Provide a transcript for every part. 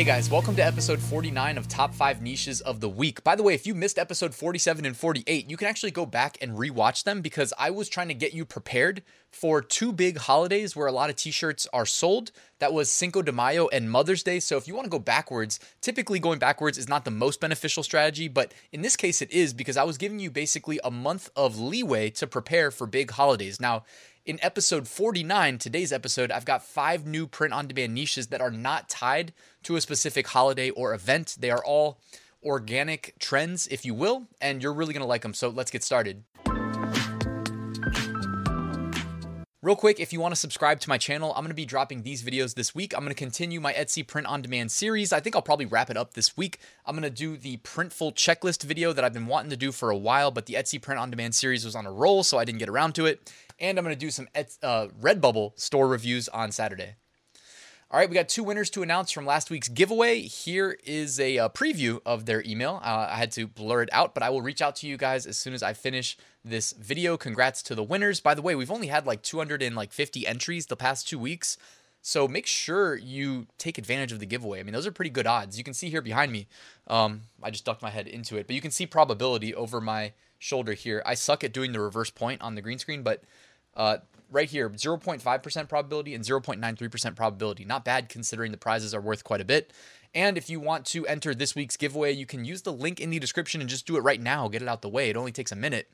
Hey guys, welcome to episode 49 of Top 5 Niches of the Week. By the way, if you missed episode 47 and 48, you can actually go back and rewatch them because I was trying to get you prepared for two big holidays where a lot of t-shirts are sold. That was Cinco de Mayo and Mother's Day. So if you want to go backwards, typically going backwards is not the most beneficial strategy, but in this case it is because I was giving you basically a month of leeway to prepare for big holidays. Now, in episode 49, today's episode, I've got five new print on demand niches that are not tied to a specific holiday or event. They are all organic trends, if you will, and you're really gonna like them. So let's get started. Real quick, if you want to subscribe to my channel, I'm going to be dropping these videos this week. I'm going to continue my Etsy print on demand series. I think I'll probably wrap it up this week. I'm going to do the Printful checklist video that I've been wanting to do for a while, but the Etsy print on demand series was on a roll, so I didn't get around to it. And I'm going to do some uh, Redbubble store reviews on Saturday. All right, we got two winners to announce from last week's giveaway. Here is a, a uh, preview of their email. Uh, I had to blur it out, but I will reach out to you guys as soon as I finish this video. Congrats to the winners. By the way, we've only had like 250 entries the past two weeks. So make sure you take advantage of the giveaway. I mean, those are pretty good odds. You can see here behind me. Um, I just ducked my head into it, but you can see probability over my shoulder here. I suck at doing the reverse point on the green screen, but uh, right here 0.5% probability and 0.93% probability. Not bad considering the prizes are worth quite a bit. And if you want to enter this week's giveaway, you can use the link in the description and just do it right now. Get it out the way. It only takes a minute.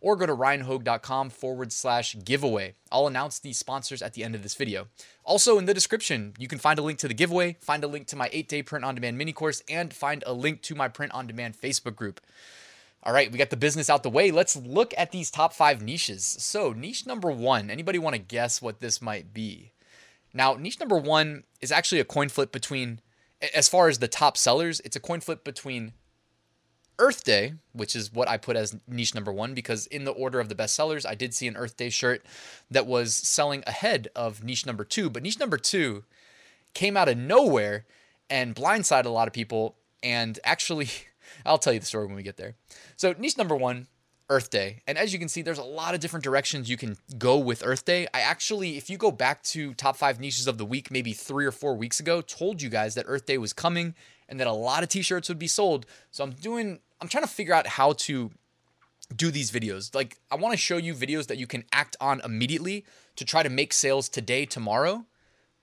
Or go to ryanhogue.com forward slash giveaway. I'll announce the sponsors at the end of this video. Also, in the description, you can find a link to the giveaway, find a link to my eight day print on demand mini course, and find a link to my print on demand Facebook group. All right, we got the business out the way. Let's look at these top five niches. So, niche number one, anybody want to guess what this might be? Now, niche number one is actually a coin flip between, as far as the top sellers, it's a coin flip between Earth Day, which is what I put as niche number one, because in the order of the best sellers, I did see an Earth Day shirt that was selling ahead of niche number two. But niche number two came out of nowhere and blindsided a lot of people and actually I'll tell you the story when we get there. So, niche number one Earth Day. And as you can see, there's a lot of different directions you can go with Earth Day. I actually, if you go back to top five niches of the week, maybe three or four weeks ago, told you guys that Earth Day was coming and that a lot of t shirts would be sold. So, I'm doing, I'm trying to figure out how to do these videos. Like, I want to show you videos that you can act on immediately to try to make sales today, tomorrow.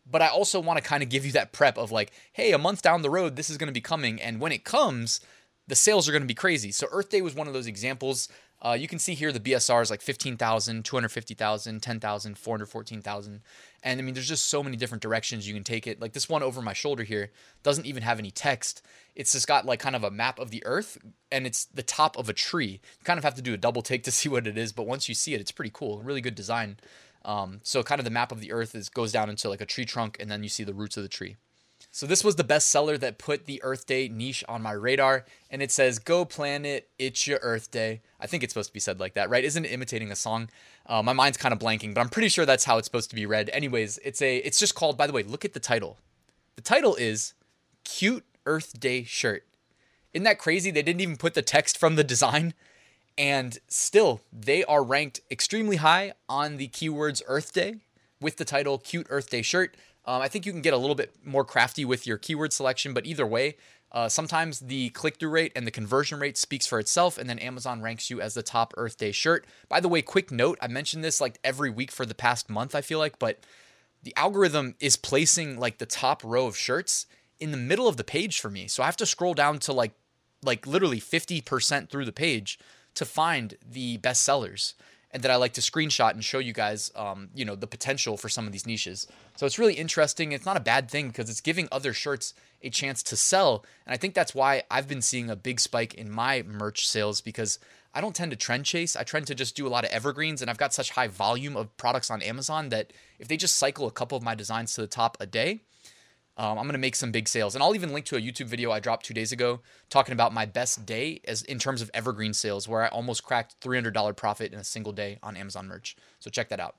But I also want to kind of give you that prep of like, hey, a month down the road, this is going to be coming. And when it comes, the sales are going to be crazy. So Earth Day was one of those examples. Uh, you can see here the BSR is like 15,000, 250,000, 10,000, 414,000. And I mean, there's just so many different directions you can take it. Like this one over my shoulder here doesn't even have any text. It's just got like kind of a map of the earth and it's the top of a tree. You kind of have to do a double take to see what it is, but once you see it, it's pretty cool. Really good design. Um, so kind of the map of the earth is goes down into like a tree trunk and then you see the roots of the tree. So this was the best seller that put the Earth Day niche on my radar, and it says, "Go planet, it's your Earth Day." I think it's supposed to be said like that, right? Isn't it imitating a song? Uh, my mind's kind of blanking, but I'm pretty sure that's how it's supposed to be read. Anyways, it's a, it's just called. By the way, look at the title. The title is "Cute Earth Day Shirt." Isn't that crazy? They didn't even put the text from the design, and still they are ranked extremely high on the keywords Earth Day with the title "Cute Earth Day Shirt." Um, I think you can get a little bit more crafty with your keyword selection, but either way, uh, sometimes the click through rate and the conversion rate speaks for itself, and then Amazon ranks you as the top Earth Day shirt. By the way, quick note I mentioned this like every week for the past month, I feel like, but the algorithm is placing like the top row of shirts in the middle of the page for me. So I have to scroll down to like like literally 50% through the page to find the best sellers and that I like to screenshot and show you guys, um, you know, the potential for some of these niches. So it's really interesting. It's not a bad thing because it's giving other shirts a chance to sell, and I think that's why I've been seeing a big spike in my merch sales because I don't tend to trend chase. I tend to just do a lot of evergreens, and I've got such high volume of products on Amazon that if they just cycle a couple of my designs to the top a day, um, I'm gonna make some big sales, and I'll even link to a YouTube video I dropped two days ago talking about my best day as in terms of evergreen sales, where I almost cracked $300 profit in a single day on Amazon merch. So check that out.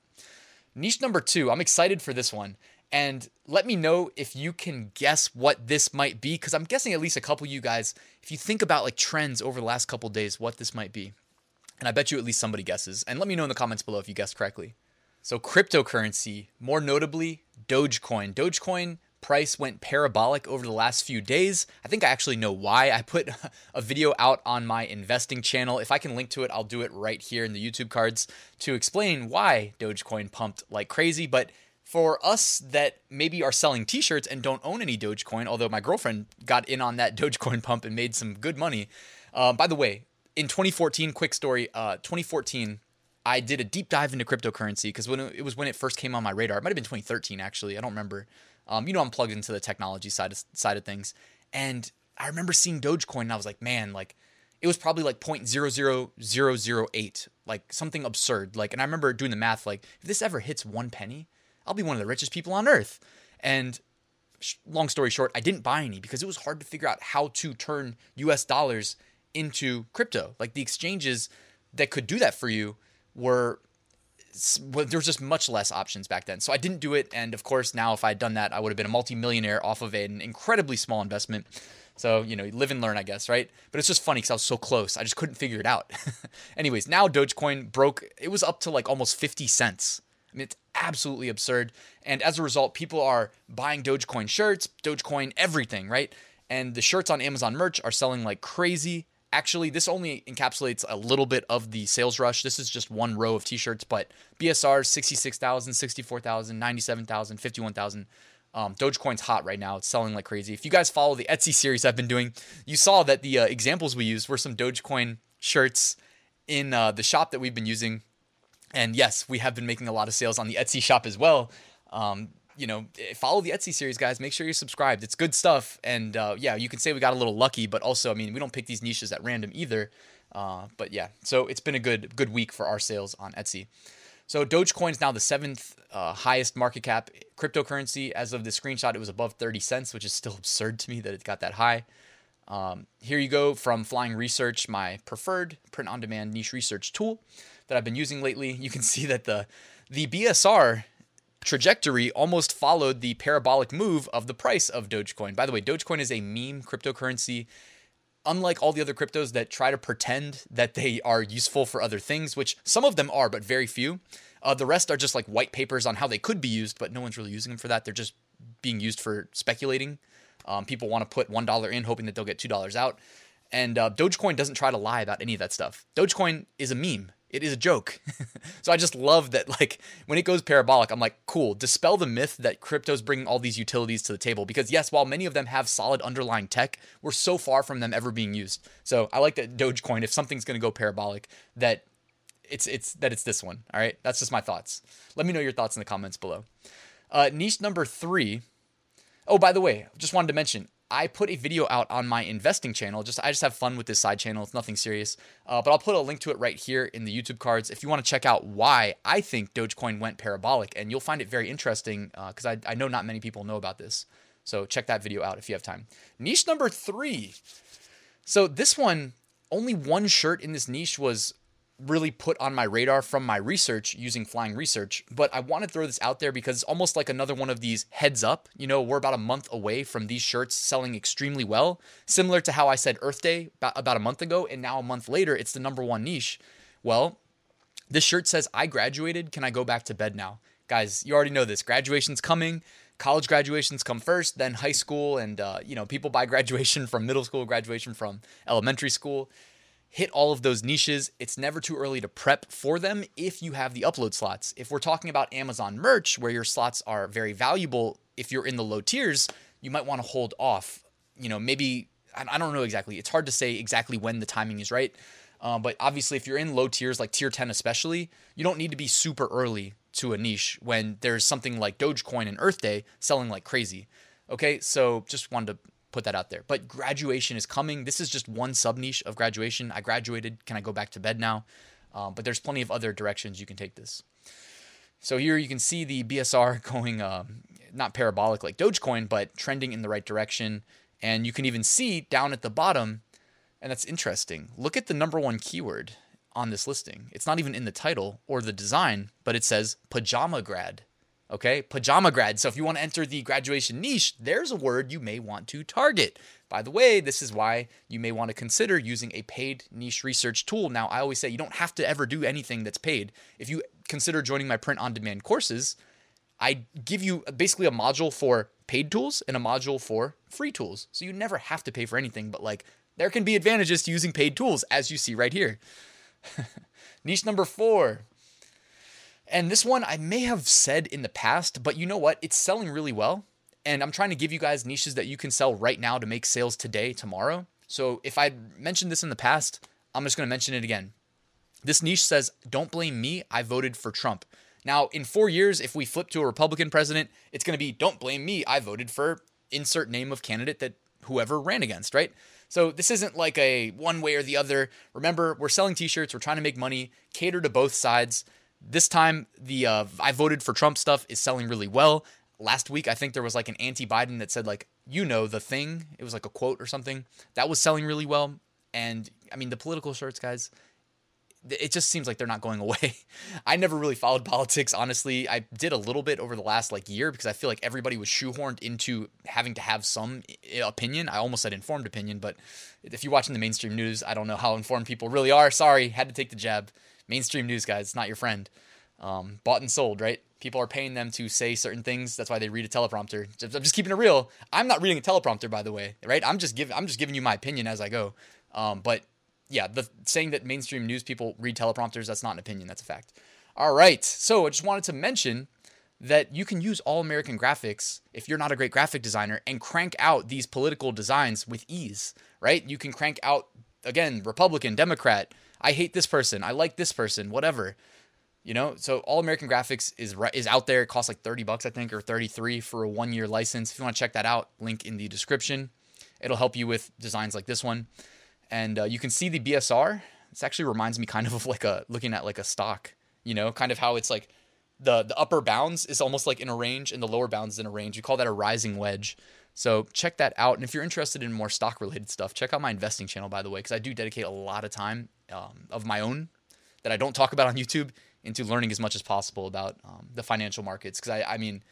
Niche number two, I'm excited for this one, And let me know if you can guess what this might be, because I'm guessing at least a couple of you guys, if you think about like trends over the last couple days, what this might be. And I bet you at least somebody guesses. And let me know in the comments below if you guessed correctly. So, cryptocurrency, more notably, Dogecoin. Dogecoin price went parabolic over the last few days. I think I actually know why. I put a video out on my investing channel. If I can link to it, I'll do it right here in the YouTube cards to explain why Dogecoin pumped like crazy. But for us that maybe are selling t-shirts and don't own any Dogecoin, although my girlfriend got in on that Dogecoin pump and made some good money. Uh, by the way, in 2014, quick story, uh, 2014, I did a deep dive into cryptocurrency because when it was when it first came on my radar. It might have been 2013 actually. I don't remember. Um, you know, I'm plugged into the technology side of, side of things, and I remember seeing Dogecoin, and I was like, man, like it was probably like 0.00008, like something absurd. Like, and I remember doing the math, like if this ever hits one penny, I'll be one of the richest people on earth. And long story short, I didn't buy any because it was hard to figure out how to turn US dollars into crypto. Like the exchanges that could do that for you were well, there was just much less options back then. So I didn't do it. And of course, now if I'd done that, I would have been a multimillionaire off of an incredibly small investment. So, you know, live and learn, I guess, right? But it's just funny because I was so close. I just couldn't figure it out. Anyways, now Dogecoin broke, it was up to like almost 50 cents. I mean, it's absolutely absurd. And as a result, people are buying Dogecoin shirts, Dogecoin everything, right? And the shirts on Amazon merch are selling like crazy. Actually, this only encapsulates a little bit of the sales rush. This is just one row of t-shirts, but BSR 66,000, 64,000, 97,000, 51,000. Um, Dogecoin's hot right now. It's selling like crazy. If you guys follow the Etsy series I've been doing, you saw that the uh, examples we used were some Dogecoin shirts in uh, the shop that we've been using. And yes, we have been making a lot of sales on the Etsy shop as well. Um, you know, eh, follow the Etsy series, guys. Make sure you're subscribed. It's good stuff. And uh, yeah, you can say we got a little lucky, but also, I mean, we don't pick these niches at random either. Uh, but yeah, so it's been a good good week for our sales on Etsy. So Dogecoin is now the seventh uh, highest market cap cryptocurrency. As of the screenshot, it was above 30 cents, which is still absurd to me that it got that high. Um, here you go from Flying Research, my preferred print-on-demand niche research tool that I've been using lately. You can see that the the BSR trajectory almost followed the parabolic move of the price of Dogecoin. By the way, Dogecoin is a meme cryptocurrency. Unlike all the other cryptos that try to pretend that they are useful for other things, which some of them are, but very few, uh, the rest are just like white papers on how they could be used, but no one's really using them for that. They're just being used for speculating. Um, people want to put $1 in, hoping that they'll get $2 out. And uh, Dogecoin doesn't try to lie about any of that stuff. Dogecoin is a meme. It is a joke. so I just love that, like, when it goes parabolic, I'm like, cool, dispel the myth that crypto's bringing all these utilities to the table. Because, yes, while many of them have solid underlying tech, we're so far from them ever being used. So I like that Dogecoin, if something's going to go parabolic, that it's it's that it's this one. All right, that's just my thoughts. Let me know your thoughts in the comments below. Uh, niche number three. Oh, by the way, just wanted to mention I put a video out on my investing channel. Just I just have fun with this side channel. It's nothing serious, uh, but I'll put a link to it right here in the YouTube cards if you want to check out why I think Dogecoin went parabolic, and you'll find it very interesting because uh, I, I know not many people know about this. So check that video out if you have time. Niche number three. So this one, only one shirt in this niche was really put on my radar from my research using flying research but i want to throw this out there because it's almost like another one of these heads up. You know we're about a month away from these shirts selling extremely well similar to how i said earth day about a month ago and now a month later it's the number one niche. Well this shirt says i graduated. Can i go back to bed now? Guys you already know this. Graduation's coming. College graduations come first then high school and uh, you know people buy graduation from middle school graduation from elementary school hit all of those niches. It's never too early to prep for them if you have the upload slots. If we're talking about Amazon merch, where your slots are very valuable, if you're in the low tiers, you might want to hold off. You know, maybe, I don't know exactly. It's hard to say exactly when the timing is right. Um, but obviously, if you're in low tiers, like tier 10 especially, you don't need to be super early to a niche when there's something like Dogecoin and Earth Day selling like crazy. Okay, so just wanted to put that out there. But graduation is coming. This is just one sub niche of graduation. I graduated. Can I go back to bed now? Um, but there's plenty of other directions you can take this. So here you can see the BSR going um, not parabolic like Dogecoin, but trending in the right direction. And you can even see down at the bottom, and that's interesting. Look at the number one keyword on this listing. It's not even in the title or the design, but it says pajama grad. Okay, pajama grad. So if you want to enter the graduation niche, there's a word you may want to target. By the way, this is why you may want to consider using a paid niche research tool. Now, I always say you don't have to ever do anything that's paid. If you consider joining my print on demand courses, I give you basically a module for paid tools and a module for free tools. So you never have to pay for anything, but like there can be advantages to using paid tools, as you see right here. Niche number four. And this one I may have said in the past, but you know what? It's selling really well. And I'm trying to give you guys niches that you can sell right now to make sales today, tomorrow. So if I mentioned this in the past, I'm just going to mention it again. This niche says, Don't blame me. I voted for Trump. Now, in four years, if we flip to a Republican president, it's going to be, Don't blame me. I voted for insert name of candidate that whoever ran against, right? So this isn't like a one way or the other. Remember, we're selling t-shirts, we're trying to make money, cater to both sides. This time, the uh, I voted for Trump stuff is selling really well. Last week, I think there was like an anti-Biden that said like, you know, the thing. It was like a quote or something that was selling really well. And I mean, the political shirts, guys, it just seems like they're not going away. I never really followed politics, honestly. I did a little bit over the last like year because I feel like everybody was shoehorned into having to have some opinion. I almost said informed opinion, but if you're watching the mainstream news, I don't know how informed people really are. Sorry, had to take the jab. Mainstream news, guys, it's not your friend. Um, bought and sold, right? People are paying them to say certain things. That's why they read a teleprompter. I'm just keeping it real. I'm not reading a teleprompter, by the way, right? I'm just giving I'm just giving you my opinion as I go. Um, but yeah, the saying that mainstream news people read teleprompters, that's not an opinion, that's a fact. All right. So I just wanted to mention that you can use all American graphics if you're not a great graphic designer and crank out these political designs with ease, right? You can crank out again, Republican, Democrat, I hate this person, I like this person, whatever. You know, so all American Graphics is is out there. It costs like 30 bucks, I think, or 33 for a one year license. If you want to check that out, link in the description. It'll help you with designs like this one and uh, you can see the BSR. This actually reminds me kind of of like a looking at like a stock, you know, kind of how it's like the the upper bounds is almost like in a range and the lower bounds is in a range. We call that a rising wedge. So check that out. And if you're interested in more stock related stuff, check out my investing channel, by the way, because I do dedicate a lot of time um, of my own that I don't talk about on YouTube into learning as much as possible about um, the financial markets. Because I, I mean,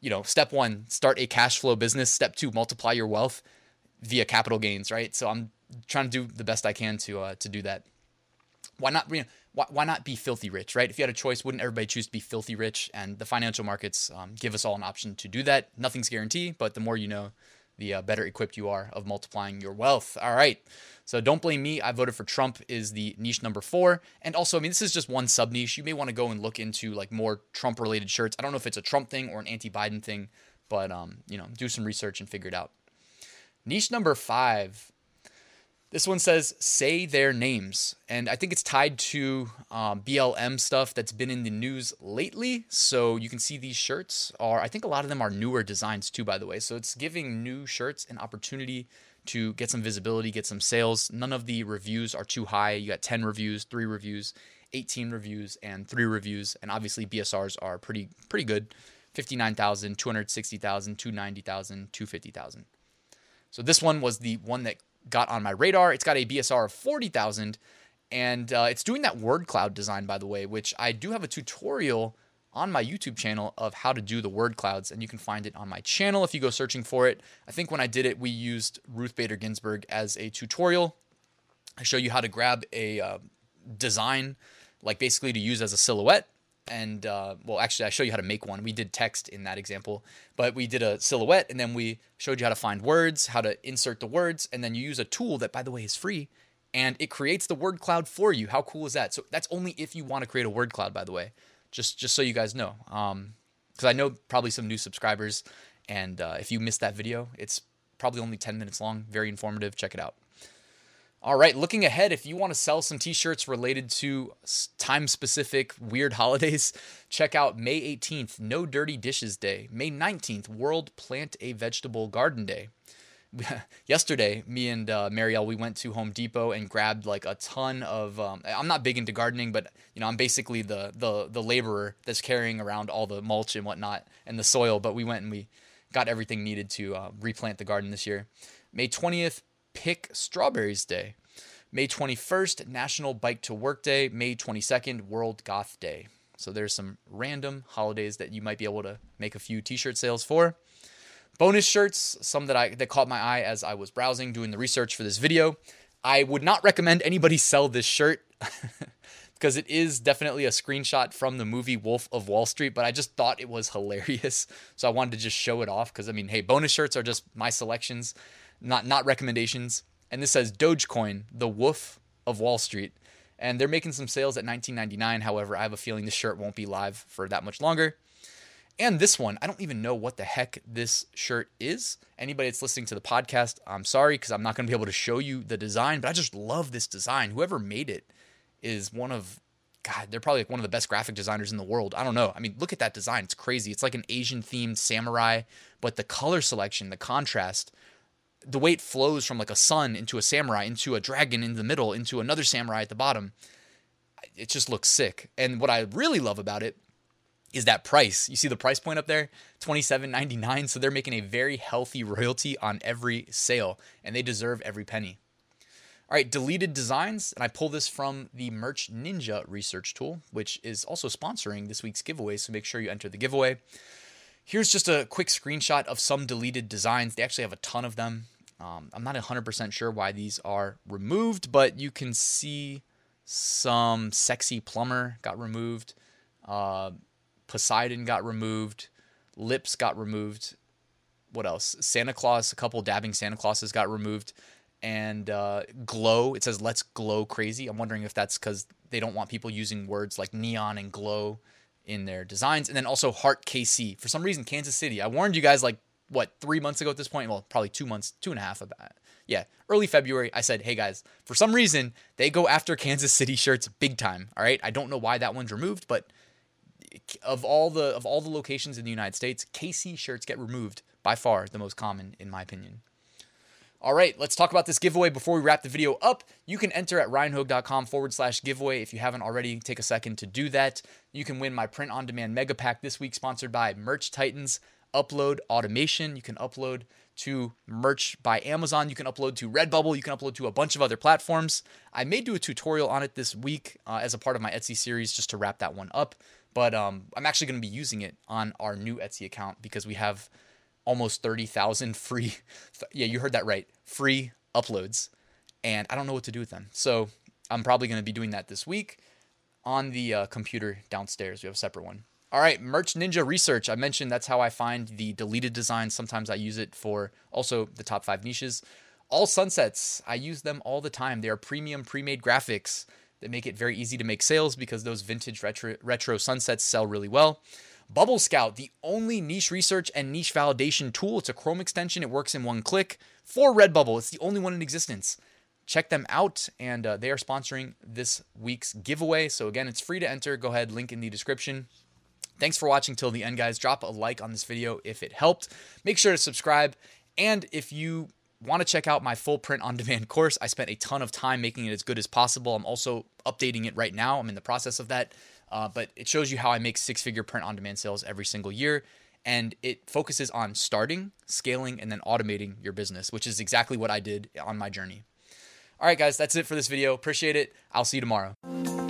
you know, step one, start a cash flow business. Step two, multiply your wealth via capital gains, right? So I'm trying to do the best I can to uh, to do that. Why not? You know, why, why not be filthy rich, right? If you had a choice, wouldn't everybody choose to be filthy rich? And the financial markets um, give us all an option to do that. Nothing's guaranteed, but the more you know, the uh, better equipped you are of multiplying your wealth. All right. So don't blame me. I voted for Trump is the niche number four. And also, I mean, this is just one sub niche. You may want to go and look into like more Trump related shirts. I don't know if it's a Trump thing or an anti-Biden thing, but um, you know, do some research and figure it out. Niche number five this one says say their names, and I think it's tied to um, BLM stuff that's been in the news lately. So you can see these shirts are, I think a lot of them are newer designs too, by the way. So it's giving new shirts an opportunity to get some visibility, get some sales. None of the reviews are too high. You got 10 reviews, three reviews, 18 reviews, and three reviews. And obviously BSRs are pretty pretty good. 59,000, 260,000, 290,000, 250,000. So this one was the one that got on my radar. It's got a BSR of 40,000 and uh, it's doing that word cloud design, by the way, which I do have a tutorial on my YouTube channel of how to do the word clouds, and you can find it on my channel if you go searching for it. I think when I did it, we used Ruth Bader Ginsburg as a tutorial. I show you how to grab a uh, design, like basically to use as a silhouette, and uh, well, actually, I show you how to make one. We did text in that example, but we did a silhouette, and then we showed you how to find words, how to insert the words, and then you use a tool that, by the way, is free, and it creates the word cloud for you. How cool is that? So that's only if you want to create a word cloud, by the way, just just so you guys know, because um, I know probably some new subscribers, and uh, if you missed that video, it's probably only 10 minutes long, very informative. Check it out. All right, looking ahead, if you want to sell some t shirts related to time specific weird holidays, check out May 18th, No Dirty Dishes Day. May 19th, World Plant a Vegetable Garden Day. Yesterday, me and uh, Marielle, we went to Home Depot and grabbed like a ton of. Um, I'm not big into gardening, but you know, I'm basically the the the laborer that's carrying around all the mulch and whatnot and the soil. But we went and we got everything needed to uh, replant the garden this year. May 20th, Pick Strawberries Day. May 21st, National Bike to Work Day. May 22nd, World Goth Day. So there's some random holidays that you might be able to make a few t-shirt sales for. Bonus shirts, some that I that caught my eye as I was browsing doing the research for this video. I would not recommend anybody sell this shirt because it is definitely a screenshot from the movie Wolf of Wall Street, but I just thought it was hilarious. So I wanted to just show it off because I mean, hey, bonus shirts are just my selections, not not recommendations. And this says Dogecoin, the Wolf of Wall Street. And they're making some sales at 19.99. However, I have a feeling the shirt won't be live for that much longer. And this one, I don't even know what the heck this shirt is. Anybody that's listening to the podcast, I'm sorry because I'm not going to be able to show you the design, but I just love this design. Whoever made it is one of God, they're probably like one of the best graphic designers in the world. I don't know. I mean, look at that design. It's crazy. It's like an Asian themed samurai, but the color selection, the contrast, the way it flows from like a sun into a samurai, into a dragon in the middle, into another samurai at the bottom, it just looks sick. And what I really love about it is that price. You see the price point up there, $27.99. So they're making a very healthy royalty on every sale, and they deserve every penny. All right, deleted designs, and I pull this from the Merch Ninja research tool, which is also sponsoring this week's giveaway. So make sure you enter the giveaway. Here's just a quick screenshot of some deleted designs. They actually have a ton of them. Um, I'm not 100% sure why these are removed, but you can see some sexy plumber got removed. Uh, Poseidon got removed. Lips got removed. What else? Santa Claus, a couple dabbing Santa Clauses got removed and uh, glow. It says let's glow crazy. I'm wondering if that's because they don't want people using words like neon and glow in their designs. And then also heart KC. For some reason, Kansas City. I warned you guys like what three months ago at this point. Well, probably two months, two and a half about. Yeah, early February. I said, hey guys, for some reason they go after Kansas City shirts big time. All right, I don't know why that one's removed, but of all the of all the locations in the United States, KC shirts get removed by far the most common in my opinion. All right, let's talk about this giveaway before we wrap the video up. You can enter at ryanhogue.com forward slash giveaway. If you haven't already, take a second to do that. You can win my print on demand mega pack this week, sponsored by Merch Titans Upload Automation. You can upload to merch by Amazon. You can upload to Redbubble. You can upload to a bunch of other platforms. I may do a tutorial on it this week uh, as a part of my Etsy series just to wrap that one up. But um, I'm actually going to be using it on our new Etsy account because we have almost 30,000 free, yeah, you heard that right, free uploads. And I don't know what to do with them. So I'm probably going to be doing that this week on the uh, computer downstairs. We have a separate one. All right, Merch Ninja Research. I mentioned that's how I find the deleted designs. Sometimes I use it for also the top five niches. All sunsets, I use them all the time. They are premium pre made graphics that make it very easy to make sales because those vintage retro, retro sunsets sell really well. Bubble Scout, the only niche research and niche validation tool. It's a Chrome extension, it works in one click for Redbubble. It's the only one in existence. Check them out, and uh, they are sponsoring this week's giveaway. So, again, it's free to enter. Go ahead, link in the description. Thanks for watching till the end, guys. Drop a like on this video if it helped. Make sure to subscribe. And if you want to check out my full print on demand course, I spent a ton of time making it as good as possible. I'm also updating it right now. I'm in the process of that. Uh, but it shows you how I make six figure print on demand sales every single year. And it focuses on starting, scaling, and then automating your business, which is exactly what I did on my journey. All right, guys, that's it for this video. Appreciate it. I'll see you tomorrow.